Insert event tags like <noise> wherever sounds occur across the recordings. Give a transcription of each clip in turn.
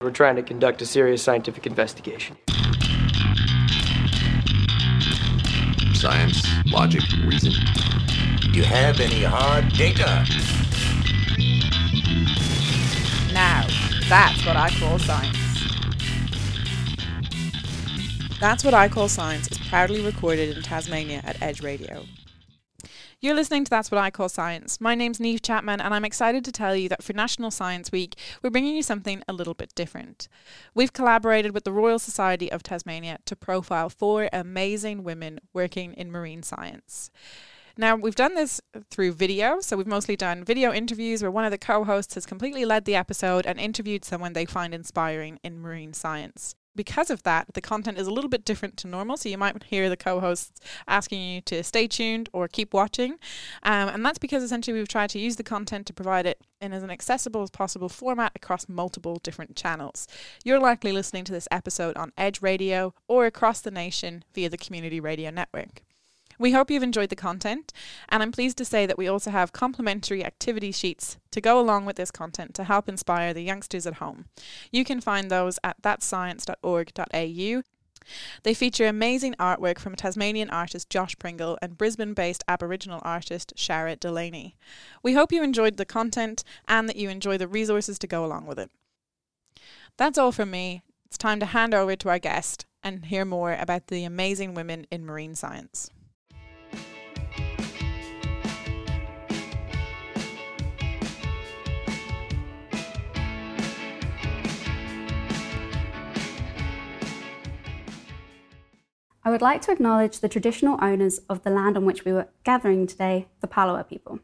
We're trying to conduct a serious scientific investigation. Science, logic, reason. Do you have any hard data? Now, that's what I call science. That's What I Call Science is proudly recorded in Tasmania at Edge Radio. You're listening to That's What I Call Science. My name's Neve Chapman, and I'm excited to tell you that for National Science Week, we're bringing you something a little bit different. We've collaborated with the Royal Society of Tasmania to profile four amazing women working in marine science. Now, we've done this through video, so we've mostly done video interviews where one of the co hosts has completely led the episode and interviewed someone they find inspiring in marine science because of that, the content is a little bit different to normal. So you might hear the co hosts asking you to stay tuned or keep watching. Um, and that's because essentially we've tried to use the content to provide it in as an accessible as possible format across multiple different channels. You're likely listening to this episode on Edge Radio or across the nation via the Community Radio Network. We hope you've enjoyed the content, and I'm pleased to say that we also have complimentary activity sheets to go along with this content to help inspire the youngsters at home. You can find those at thatscience.org.au. They feature amazing artwork from Tasmanian artist Josh Pringle and Brisbane based Aboriginal artist Shara Delaney. We hope you enjoyed the content and that you enjoy the resources to go along with it. That's all from me. It's time to hand over to our guest and hear more about the amazing women in marine science. I would like to acknowledge the traditional owners of the land on which we were gathering today, the Palawa people.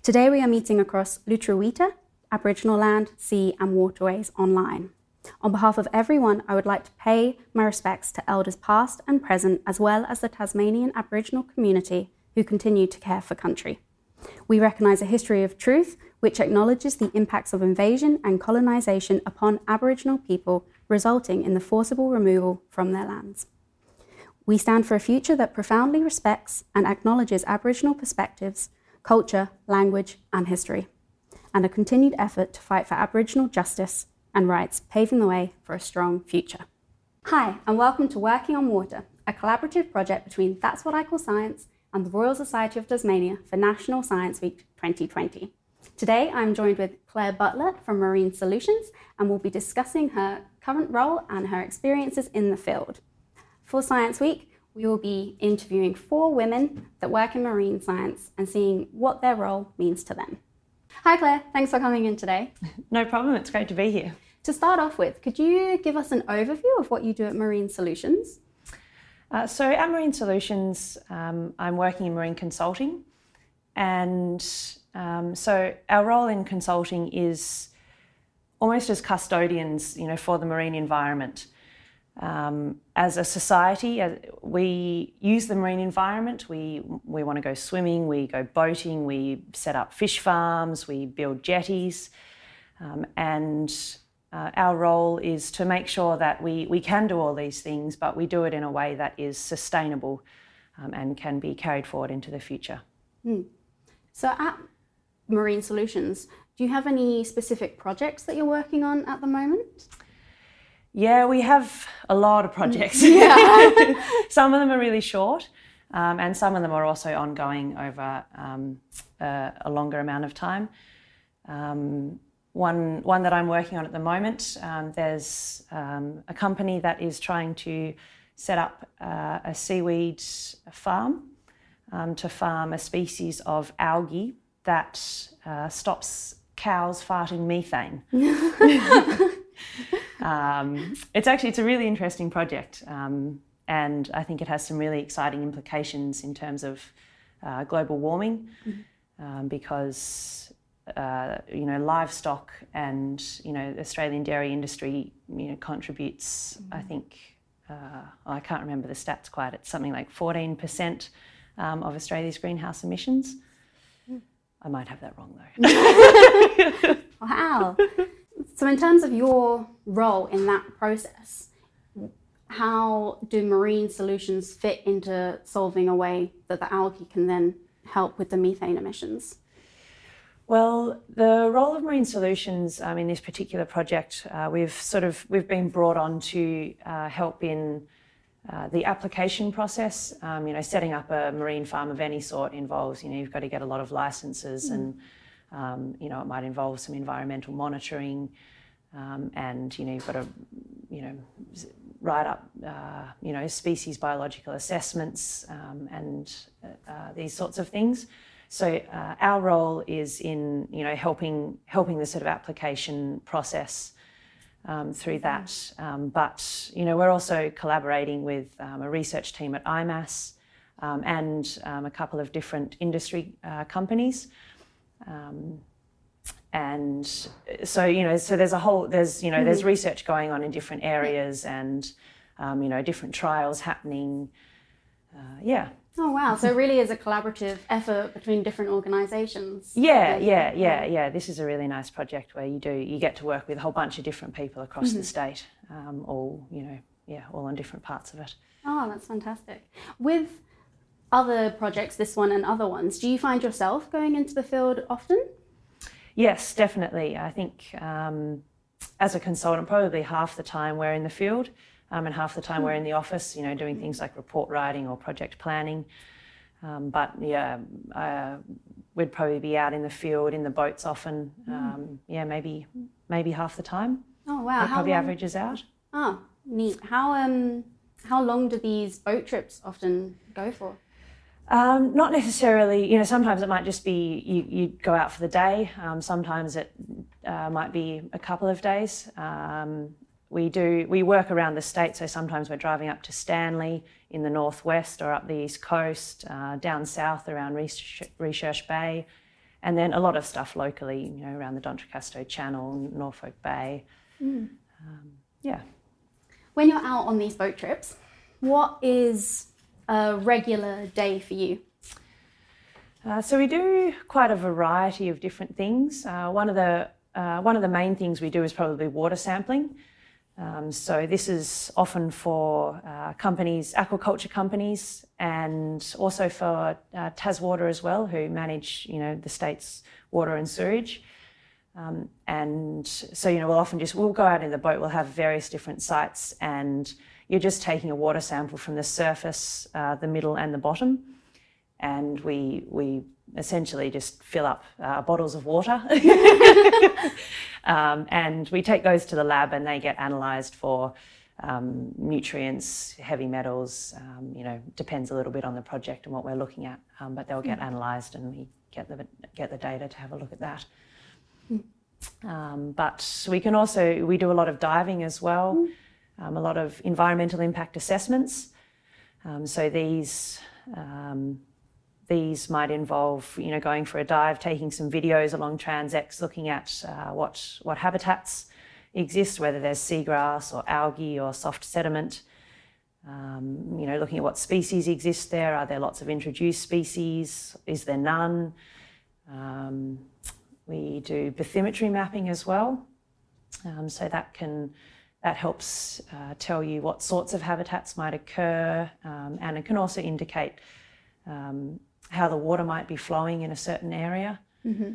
Today we are meeting across Lutruwita, Aboriginal land, sea, and waterways online. On behalf of everyone, I would like to pay my respects to elders past and present, as well as the Tasmanian Aboriginal community who continue to care for country. We recognise a history of truth which acknowledges the impacts of invasion and colonisation upon Aboriginal people, resulting in the forcible removal from their lands. We stand for a future that profoundly respects and acknowledges Aboriginal perspectives, culture, language, and history, and a continued effort to fight for Aboriginal justice and rights, paving the way for a strong future. Hi, and welcome to Working on Water, a collaborative project between That's What I Call Science and the Royal Society of Tasmania for National Science Week 2020. Today, I'm joined with Claire Butler from Marine Solutions, and we'll be discussing her current role and her experiences in the field. For Science Week, we will be interviewing four women that work in marine science and seeing what their role means to them. Hi, Claire. Thanks for coming in today. <laughs> No problem. It's great to be here. To start off with, could you give us an overview of what you do at Marine Solutions? Uh, so, at Marine Solutions, um, I'm working in marine consulting. And um, so, our role in consulting is almost as custodians you know, for the marine environment. Um, as a society, as we use the marine environment. We we want to go swimming, we go boating, we set up fish farms, we build jetties, um, and uh, our role is to make sure that we we can do all these things, but we do it in a way that is sustainable um, and can be carried forward into the future. Hmm. So at Marine Solutions, do you have any specific projects that you're working on at the moment? Yeah, we have a lot of projects. <laughs> Yeah. <laughs> some of them are really short, um, and some of them are also ongoing over um, uh, a longer amount of time. Um, one, one that I'm working on at the moment, um, there's um, a company that is trying to set up uh, a seaweed farm um, to farm a species of algae that uh, stops cows farting methane. <laughs> um, it's actually it's a really interesting project, um, and I think it has some really exciting implications in terms of uh, global warming, mm-hmm. um, because uh, you know livestock and you know the Australian dairy industry you know contributes mm-hmm. I think uh, I can't remember the stats quite. It's something like fourteen percent um, of Australia's greenhouse emissions. Mm. I might have that wrong though. <laughs> wow. <laughs> So, in terms of your role in that process, how do marine solutions fit into solving a way that the algae can then help with the methane emissions? Well, the role of Marine Solutions um, in this particular project, uh, we've sort of we've been brought on to uh, help in uh, the application process. Um, you know, setting up a marine farm of any sort involves you know you've got to get a lot of licenses, mm. and um, you know it might involve some environmental monitoring, um, and you know you've got to you know write up uh, you know species biological assessments um, and uh, these sorts of things. So uh, our role is in you know helping helping the sort of application process um, through that. Um, but you know we're also collaborating with um, a research team at IMAS um, and um, a couple of different industry uh, companies. Um, and so you know so there's a whole there's you know mm-hmm. there's research going on in different areas and you know different trials happening. Uh, yeah. Oh wow! So it really is a collaborative effort between different organisations. Yeah, yeah, yeah, yeah. This is a really nice project where you do you get to work with a whole bunch of different people across mm-hmm. the state, um, all you know, yeah, all on different parts of it. Oh, that's fantastic. With other projects, this one and other ones, do you find yourself going into the field often? Yes, definitely. I think um, as a consultant, probably half the time we're in the field um, and half the time we're in the office, you know, doing things like report writing or project planning. Um, but yeah, uh, we'd probably be out in the field in the boats often. Hmm. Um, yeah, maybe maybe half the time. Oh wow! That probably long... averages out. Oh, neat. How um how long do these boat trips often go for? Um, not necessarily. You know, sometimes it might just be you, you go out for the day. Um, sometimes it uh, might be a couple of days. Um, we do we work around the state, so sometimes we're driving up to Stanley in the northwest or up the east coast, uh, down south around Recherche Bay, and then a lot of stuff locally, you know, around the D'Entrecasteaux Channel, Norfolk Bay. Mm. Um, yeah. When you're out on these boat trips, what is a regular day for you? Uh, so we do quite a variety of different things. Uh, one of the uh, one of the main things we do is probably water sampling. Um, so this is often for uh, companies, aquaculture companies, and also for uh, Taswater as well, who manage, you know, the state's water and sewage. Um, and so, you know, we'll often just we'll go out in the boat. We'll have various different sites, and you're just taking a water sample from the surface, uh, the middle, and the bottom, and we we essentially just fill up uh, bottles of water. <laughs> um, and we take those to the lab and they get analysed for um, nutrients, heavy metals, um, you know, depends a little bit on the project and what we're looking at, um, but they'll get mm. analysed and we get the, get the data to have a look at that. Mm. but we can also, we do a lot of diving as well, mm. Um, a lot of environmental impact assessments. Um, so these these might involve, you know, going for a dive, taking some videos along transects, looking at uh, what what habitats exist, whether there's seagrass or algae or soft sediment. Um, you know, looking at what species exist there. Are there lots of introduced species? Is there none? Um, we do bathymetry mapping as well, um, so that can that helps uh, tell you what sorts of habitats might occur, um, and it can also indicate um, how the water might be flowing in a certain area. Mm-hmm.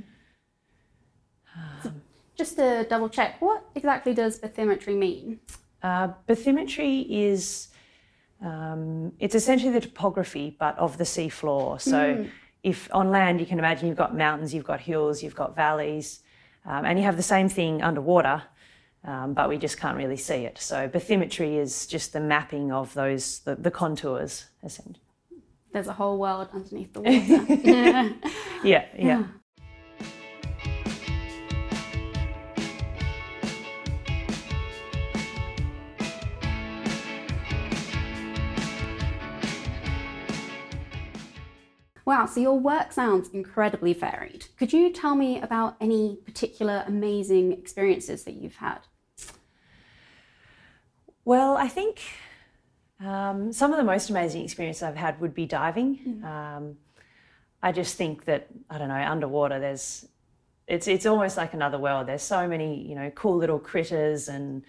Um, just to double check, what exactly does bathymetry mean? Uh, bathymetry is um, it's essentially the topography, but of the seafloor. So, mm. if on land you can imagine you've got mountains, you've got hills, you've got valleys, um, and you have the same thing underwater, um, but we just can't really see it. So, bathymetry is just the mapping of those the, the contours, essentially there's a whole world underneath the <laughs> water. <laughs> yeah, yeah. yeah. Wow, so your work sounds incredibly varied. Could you tell me about any particular amazing experiences that you've had? Well, I think um, some of the most amazing experiences I've had would be diving. Mm. Um, I just think that I don't know underwater. There's it's it's almost like another world. There's so many you know cool little critters and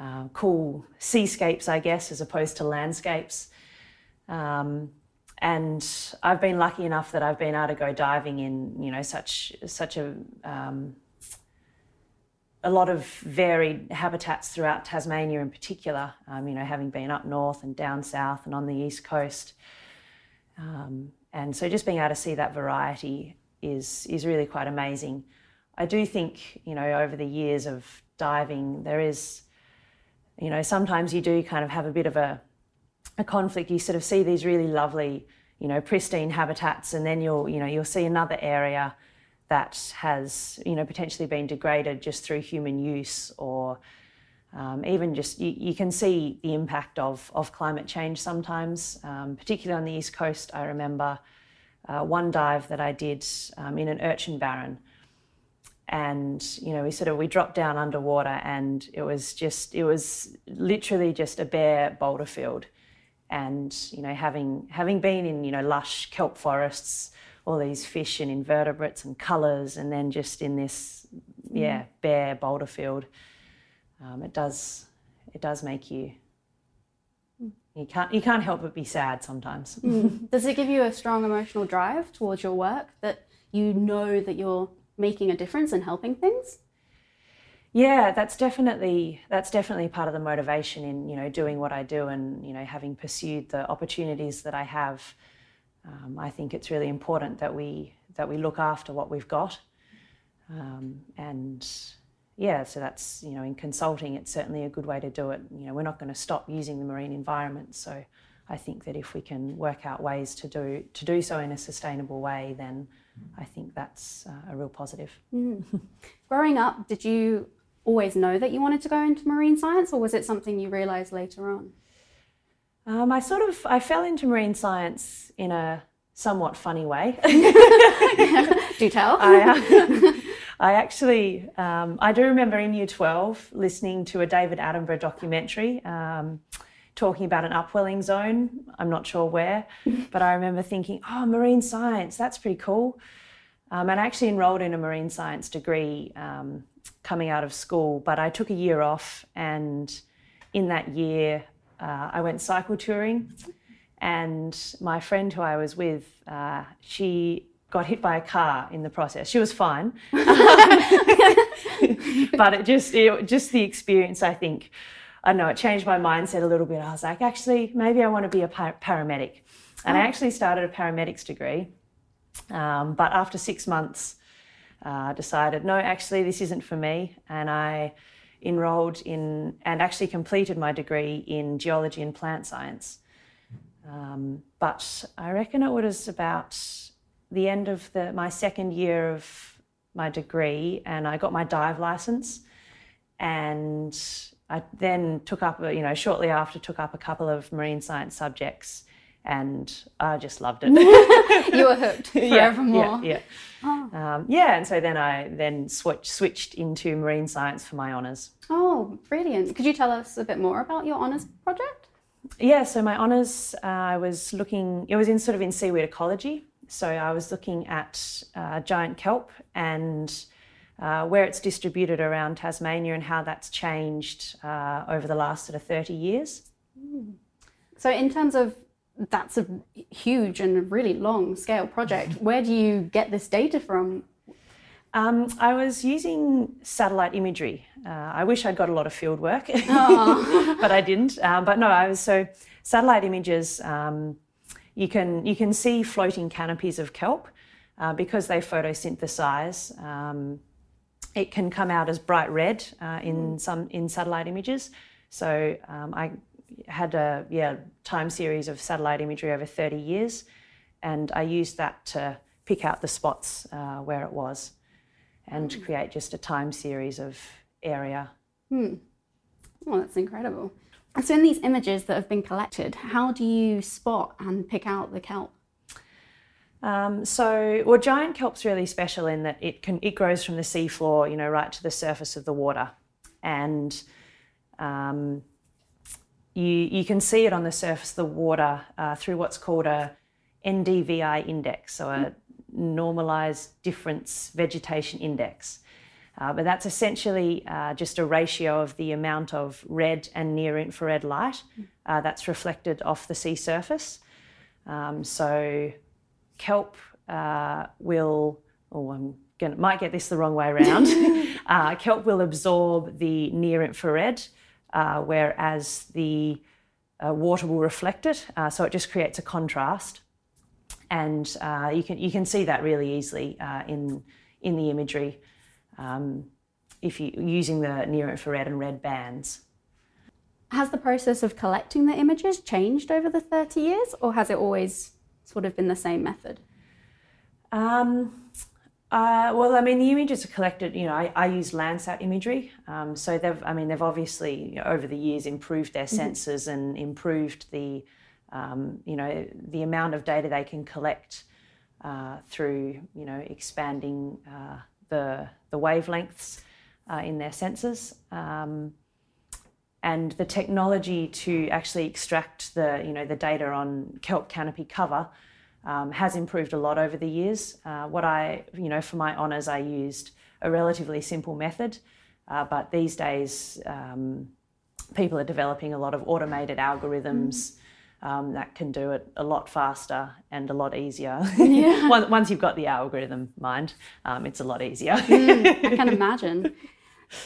uh, cool seascapes, I guess, as opposed to landscapes. Um, and I've been lucky enough that I've been able to go diving in, you know, such such a um, a lot of varied habitats throughout Tasmania, in particular. Um, you know, having been up north and down south and on the east coast, um, and so just being able to see that variety is is really quite amazing. I do think, you know, over the years of diving, there is, you know, sometimes you do kind of have a bit of a a conflict. You sort of see these really lovely, you know, pristine habitats, and then you'll, you know, you'll see another area that has, you know, potentially been degraded just through human use or um, even just you, you, can see the impact of, of climate change sometimes, um, particularly on the east coast. I remember uh, one dive that I did um, in an urchin barren, and you know we sort of we dropped down underwater, and it was just it was literally just a bare boulder field, and you know having having been in you know lush kelp forests all these fish and invertebrates and colours and then just in this yeah mm. bare boulder field um, it does it does make you mm. you can't you can't help but be sad sometimes mm. <laughs> does it give you a strong emotional drive towards your work that you know that you're making a difference and helping things yeah, that's definitely that's definitely part of the motivation in you know doing what I do and you know having pursued the opportunities that I have. Um, I think it's really important that we that we look after what we've got, um, and yeah, so that's you know in consulting it's certainly a good way to do it. You know we're not going to stop using the marine environment, so I think that if we can work out ways to do to do so in a sustainable way, then I think that's uh, a real positive. Mm. <laughs> Growing up, did you always know that you wanted to go into marine science, or was it something you realised later on? Um, I sort of I fell into marine science in a somewhat funny way. <laughs> <laughs> do tell. I, uh, I actually um, I do remember in Year Twelve listening to a David Attenborough documentary. Um, talking about an upwelling zone. I'm not sure where, <laughs> but I remember thinking, oh, marine science, that's pretty cool. Um, and I actually enrolled in a marine science degree um, coming out of school, but I took a year off, and in that year, uh, I went cycle touring. And my friend who I was with, uh, she got hit by a car in the process. She was fine, <laughs> but it just it, just the experience. I think I don't know it changed my mindset a little bit. I was like, actually, maybe I want to be a par- paramedic, and oh. I actually started a paramedics degree. Um, but after six months, uh, decided, no, actually, this isn't for me. And I enrolled in and actually completed my degree in geology and plant science. Um, but I reckon it was about the end of the, my second year of my degree, and I got my dive license. And I then took up, you know, shortly after, took up a couple of marine science subjects and I just loved it. <laughs> you were hooked forevermore. <laughs> Yeah, yeah, yeah. Oh. Um, yeah. And so then I then switched switched into marine science for my honours. Oh, brilliant! Could you tell us a bit more about your honours project? Yeah. So my honours, uh, I was looking. It was in sort of in seaweed ecology. So I was looking at uh, giant kelp and. Uh, where it's distributed around Tasmania and how that's changed uh, over the last sort of 30 years. So, in terms of that's a huge and really long scale project. Where do you get this data from? Um, I was using satellite imagery. Uh, I wish I'd got a lot of field work, <laughs> but I didn't. Um, but no, I was so satellite images. Um, you can you can see floating canopies of kelp uh, because they photosynthesize. Um, it can come out as bright red uh, in some in satellite images. So um, I had a yeah time series of satellite imagery over 30 years, and I used that to pick out the spots uh, where it was, and mm. create just a time series of area. Hmm. Oh, that's incredible. So, in these images that have been collected, how do you spot and pick out the kelp? Um, so, well, giant kelp's really special in that it can it grows from the seafloor, you know, right to the surface of the water, and um, you, you can see it on the surface of the water uh, through what's called a NDVI index, so a normalized difference vegetation index. Uh, but that's essentially uh, just a ratio of the amount of red and near infrared light uh, that's reflected off the sea surface. Um, so kelp uh, will, oh, I'm gonna, might get this the wrong way around. <laughs> uh, kelp will absorb the near infrared, uh, whereas the uh, water will reflect it. Uh, so it just creates a contrast, and uh, you can you can see that really easily in in the imagery um, if you using the near infrared and red bands. Has the process of collecting the images changed over the 30 years, or has it always sort of been the same method? Um, uh, well, I mean, the images are collected. You know, I, I use Landsat imagery, um, so they've. I mean, they've obviously you know, over the years improved their mm-hmm. sensors and improved the, um, you know, the amount of data they can collect uh, through you know expanding uh, the the wavelengths uh, in their sensors. Um, and the technology to actually extract the you know the data on kelp canopy cover um, has improved a lot over the years. Uh, what I you know for my honours I used a relatively simple method, uh, but these days um, people are developing a lot of automated algorithms. Um, that can do it a lot faster and a lot easier. Yeah. <laughs> Once you've got the algorithm, mind, um, it's a lot easier. mm, I <laughs> can imagine.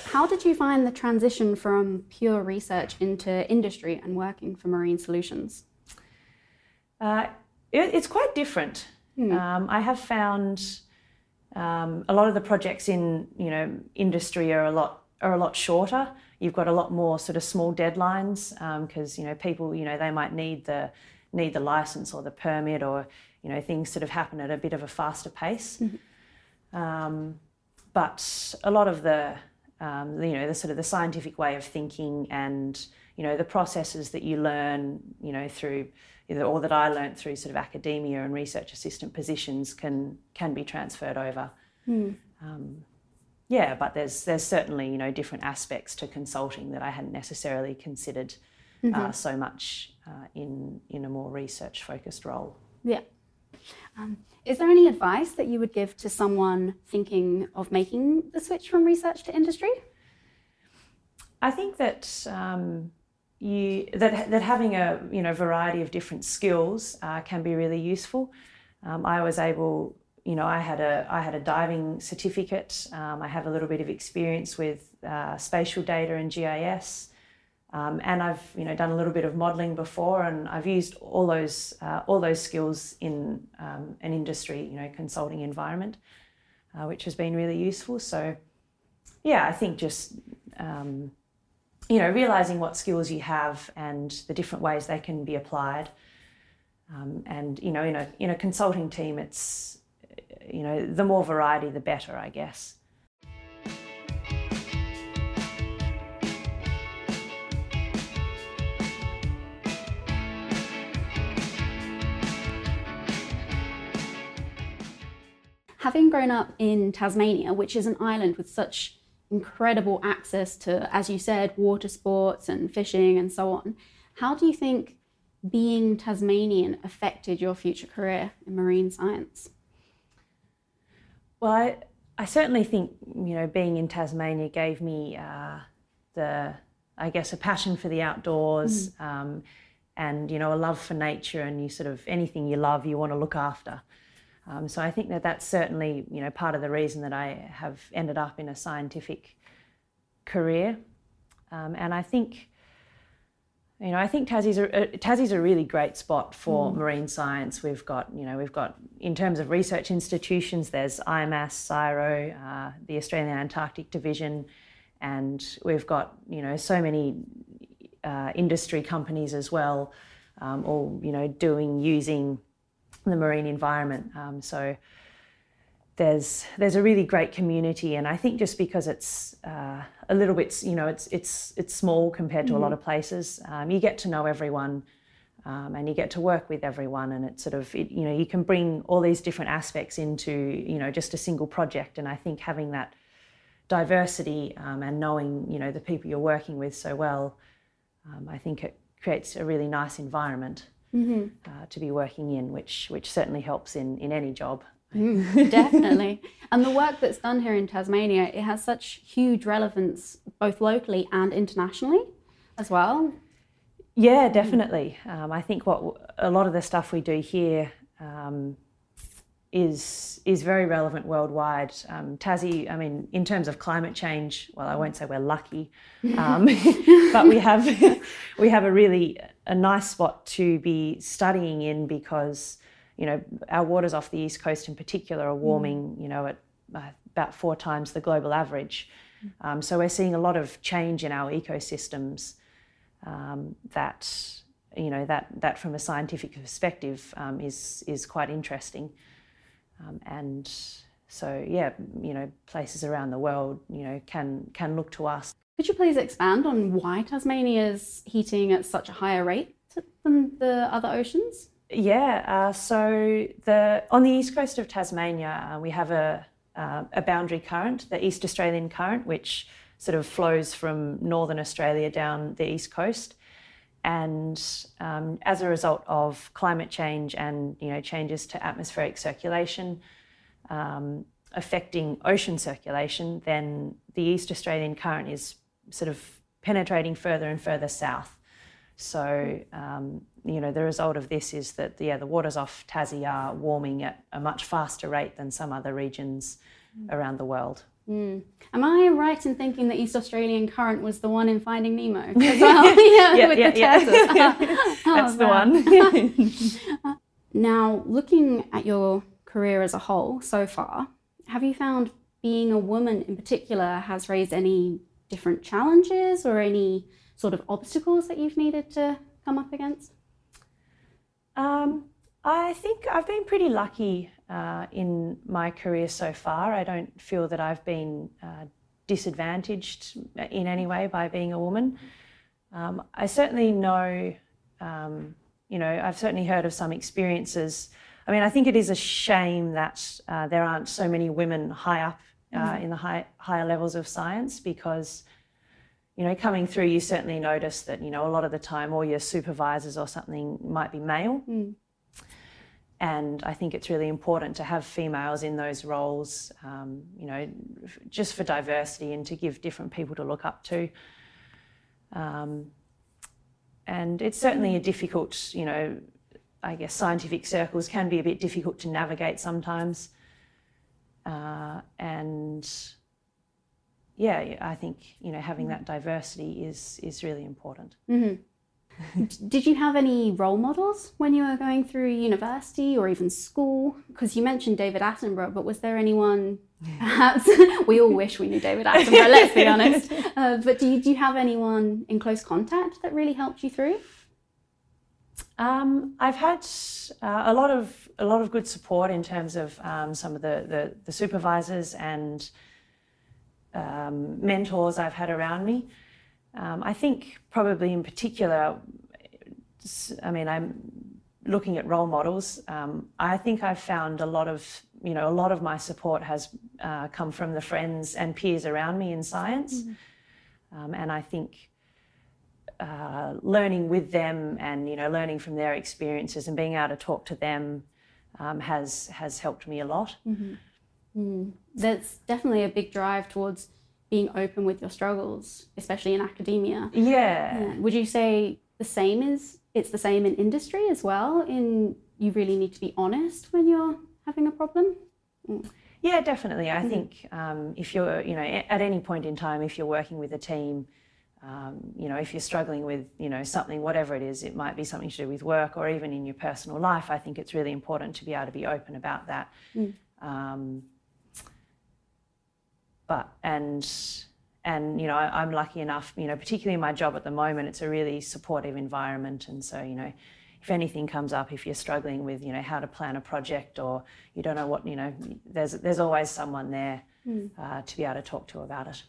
How did you find the transition from pure research into industry and working for Marine Solutions? Uh, it, it's quite different. Mm. Um, I have found um, a lot of the projects in you know industry are a lot are a lot shorter. You've got a lot more sort of small deadlines because um, you know people you know they might need the need the license or the permit or you know things sort of happen at a bit of a faster pace. Mm-hmm. but a lot of the um, you know, the sort of the scientific way of thinking and, you know, the processes that you learn, you know, through, or that I learned through sort of academia and research assistant positions can can be transferred over. Mm. Um, yeah, but there's there's certainly you know different aspects to consulting that I hadn't necessarily considered uh, mm-hmm. uh, so much uh, in in a more research focused role. Yeah. Um, is there any advice that you would give to someone thinking of making the switch from research to industry? I think that um, you that that having a you know variety of different skills uh, can be really useful. Um, I was able, you know, I had a I had a diving certificate. Um, I have a little bit of experience with uh, spatial data and GIS. Um, and I've you know done a little bit of modelling before, and I've used all those uh, all those skills in um, an industry you know consulting environment, uh, which has been really useful. So, yeah, I think just um, you know realizing what skills you have and the different ways they can be applied, um, and you know in a in a consulting team, it's you know the more variety the better, I guess. having grown up in Tasmania, which is an island with such incredible access to, as you said, water sports and fishing and so on, how do you think being Tasmanian affected your future career in marine science? Well, I, I certainly think you know being in Tasmania gave me uh, the, I guess, a passion for the outdoors, mm. um, and you know a love for nature, and you sort of anything you love, you want to look after. Um, so I think that that's certainly you know part of the reason that I have ended up in a scientific career, um, and I think you know I think Tassie's a, uh, Tassie's a really great spot for mm. marine science. We've got you know we've got in terms of research institutions, there's IMAS, CSIRO, uh, the Australian Antarctic Division, and we've got you know so many uh, industry companies as well, um, all you know doing using the marine environment. Um, so there's there's a really great community, and I think just because it's uh, a little bit, you know, it's it's it's small compared to mm-hmm. a lot mm-hmm. of places, um, you get to know everyone. Um, and you get to work with everyone, and it's sort of it, you know you can bring all these different aspects into you know just a single project. And I think having that diversity um, and knowing you know the people you're working with so well, um, I think it creates a really nice environment mm-hmm. uh, to be working in, which which certainly helps in in any job. Mm, <laughs> definitely. and the work that's done here in Tasmania, it has such huge relevance both locally and internationally as well. Yeah, definitely. Um, I think what a lot of the stuff we do here um, is is very relevant worldwide. Um, Tassie, I mean, in terms of climate change, well, I won't say we're lucky, um, <laughs> but we have <laughs> we have a really a nice spot to be studying in because you know our waters off the east coast in particular are warming, you know, at uh, about four times the global average. Um, so we're seeing a lot of change in our ecosystems um, that you know that that from a scientific perspective um, is is quite interesting, um, and so yeah, you know places around the world you know can can look to us. Could you please expand on why Tasmania is heating at such a higher rate than the other oceans? Yeah, uh, so the on the east coast of Tasmania, uh, we have a uh, a boundary current, the East Australian current, which sort of flows from northern Australia down the east coast. And um, as a result of climate change and you know changes to atmospheric circulation um, affecting ocean circulation, then the East Australian current is sort of penetrating further and further south. So um, you know the result of this is that yeah the waters off Tassie are warming at a much faster rate than some other regions mm. around the world. Mm. Am I right in thinking the East Australian current was the one in Finding Nemo <laughs> as well? <laughs> yeah, yeah, with yeah, the yeah. turtles. Oh, <laughs> That's the one. now, looking at your career as a whole so far, have you found being a woman in particular has raised any different challenges or any sort of obstacles that you've needed to come up against? Um, I think I've been pretty lucky uh, in my career so far. I don't feel that I've been uh, disadvantaged in any way by being a woman. Um, I certainly know, um, you know, I've certainly heard of some experiences. I mean, I think it is a shame that uh, there aren't so many women high up mm. in the high, higher levels of science because you know, coming through, you certainly notice that, you know, a lot of the time all your supervisors or something might be male. Mm. And I think it's really important to have females in those roles, um, you know, just for diversity and to give different people to look up to. Um, and it's certainly a difficult, you know, I guess scientific circles can be a bit difficult to navigate sometimes. Uh, and yeah, I think you know having that diversity is is really important. Mm-hmm. <laughs> Did you have any role models when you were going through university or even school? Because you mentioned David Attenborough, but was there anyone <laughs> perhaps <laughs> we all wish we knew David Attenborough, let's be honest. Uh, but do you, do you have anyone in close contact that really helped you through? Um, I've had uh, a lot of a lot of good support in terms of um, some of the, the, the supervisors and um, mentors I've had around me. Um, I think probably in particular, I mean, I'm looking at role models. Um, I think I've found a lot of, you know, a lot of my support has uh, come from the friends and peers around me in science. Mm-hmm. and I think uh, learning with them and, you know, learning from their experiences and being able to talk to them um, has, has helped me a lot. Mm-hmm. Mm. That's definitely a big drive towards being open with your struggles, especially in academia. Yeah. yeah. Would you say the same is it's the same in industry as well? In you really need to be honest when you're having a problem. Mm. Yeah, definitely. I mm-hmm. think um, if you're, you know, at any point in time, if you're working with a team, um, you know, if you're struggling with, you know, something, whatever it is, it might be something to do with work or even in your personal life. I think it's really important to be able to be open about that. Mm. Um, but and and you know I, am lucky enough you know particularly in my job at the moment it's a really supportive environment and so you know if anything comes up if you're struggling with you know how to plan a project or you don't know what you know there's there's always someone there mm. uh, to be able to talk to about it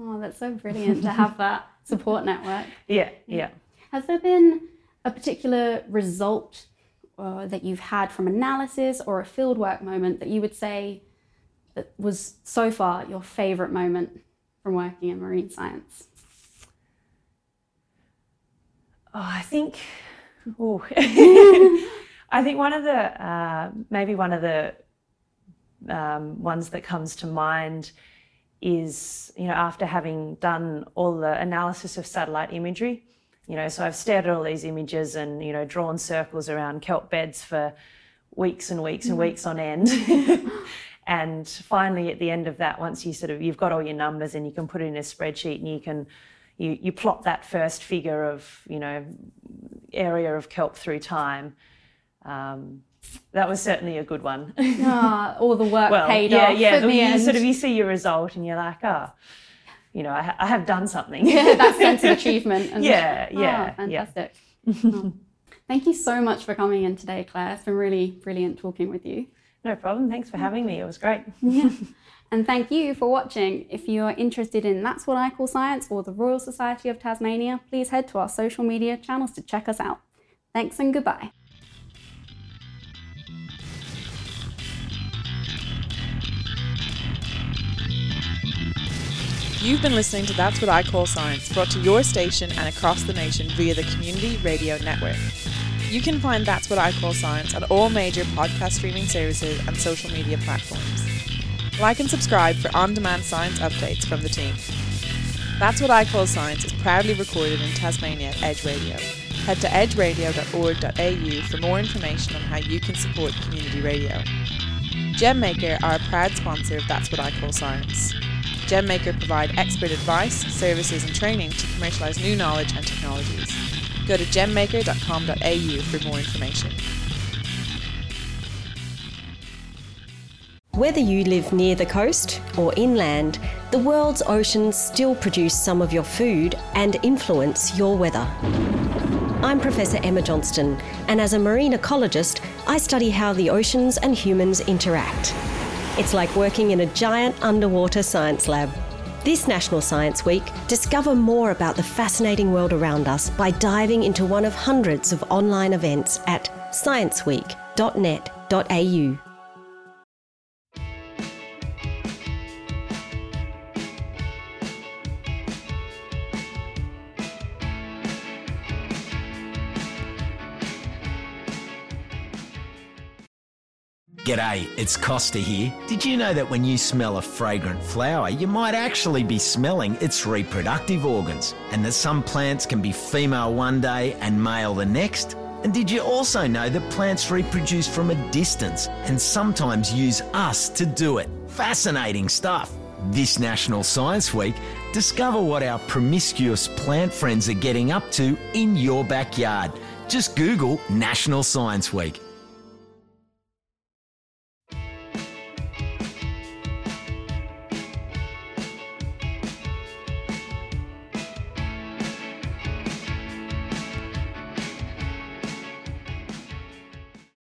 oh that's so brilliant to have that <laughs> support network. Yeah yeah. has there been a particular result uh, that you've had from analysis or a fieldwork moment that you would say that was so far your favourite moment from working in marine science? Oh, I think, oh, <laughs> <laughs> I think one of the uh, maybe one of the um, ones that comes to mind is you know after having done all the analysis of satellite imagery, You know, so I've stared at all these images and you know drawn circles around kelp beds for weeks and weeks and weeks on end. <laughs> and finally, at the end of that, once you sort of you've got all your numbers and you can put it in a spreadsheet and you can you, you plot that first figure of you know area of kelp through time. Um, that was certainly a good one. <laughs> Ah, <laughs> all the work well, paid yeah, off. yeah. the you end. sort of you see your result and you're like, oh, you know, I, ha- I have done something. yeah, that sense of <laughs> achievement. And, Yeah, Ah, yeah, yeah. fantastic. Oh. Thank you so much for coming in today, Claire. It's been really brilliant talking with you. no problem. Thanks for having me. It was great. And thank you for watching. If you are interested in That's What I Call Science or the Royal Society of Tasmania, please head to our social media channels to check us out. Thanks and goodbye. You've been listening to That's What I Call Science, brought to your station and across the nation via the Community Radio Network. You can find That's What I Call Science on all major podcast streaming services and social media platforms. Like and subscribe for on demand science updates from the team. That's What I Call Science is proudly recorded in Tasmania at Edge Radio. Head to edgeradio.org.au for more information on how you can support community radio. GemMaker are a proud sponsor of That's What I Call Science. GemMaker provide expert advice, services and training to commercialise new knowledge and technologies. Go to gemmaker.com.au for more information. Whether you live near the coast or inland, the world's oceans still produce some of your food and influence your weather. I'm Professor Emma Johnston, and as a marine ecologist, I study how the oceans and humans interact. It's like working in a giant underwater science lab. This National Science Week, discover more about the fascinating world around us by diving into one of hundreds of online events at scienceweek.net.au. G'day, it's Costa here. Did you know that when you smell a fragrant flower, you might actually be smelling its reproductive organs? And that some plants can be female one day and male the next? And did you also know that plants reproduce from a distance and sometimes use us to do it? Fascinating stuff. This National Science Week, discover what our promiscuous plant friends are getting up to in your backyard. Just Google National Science Week.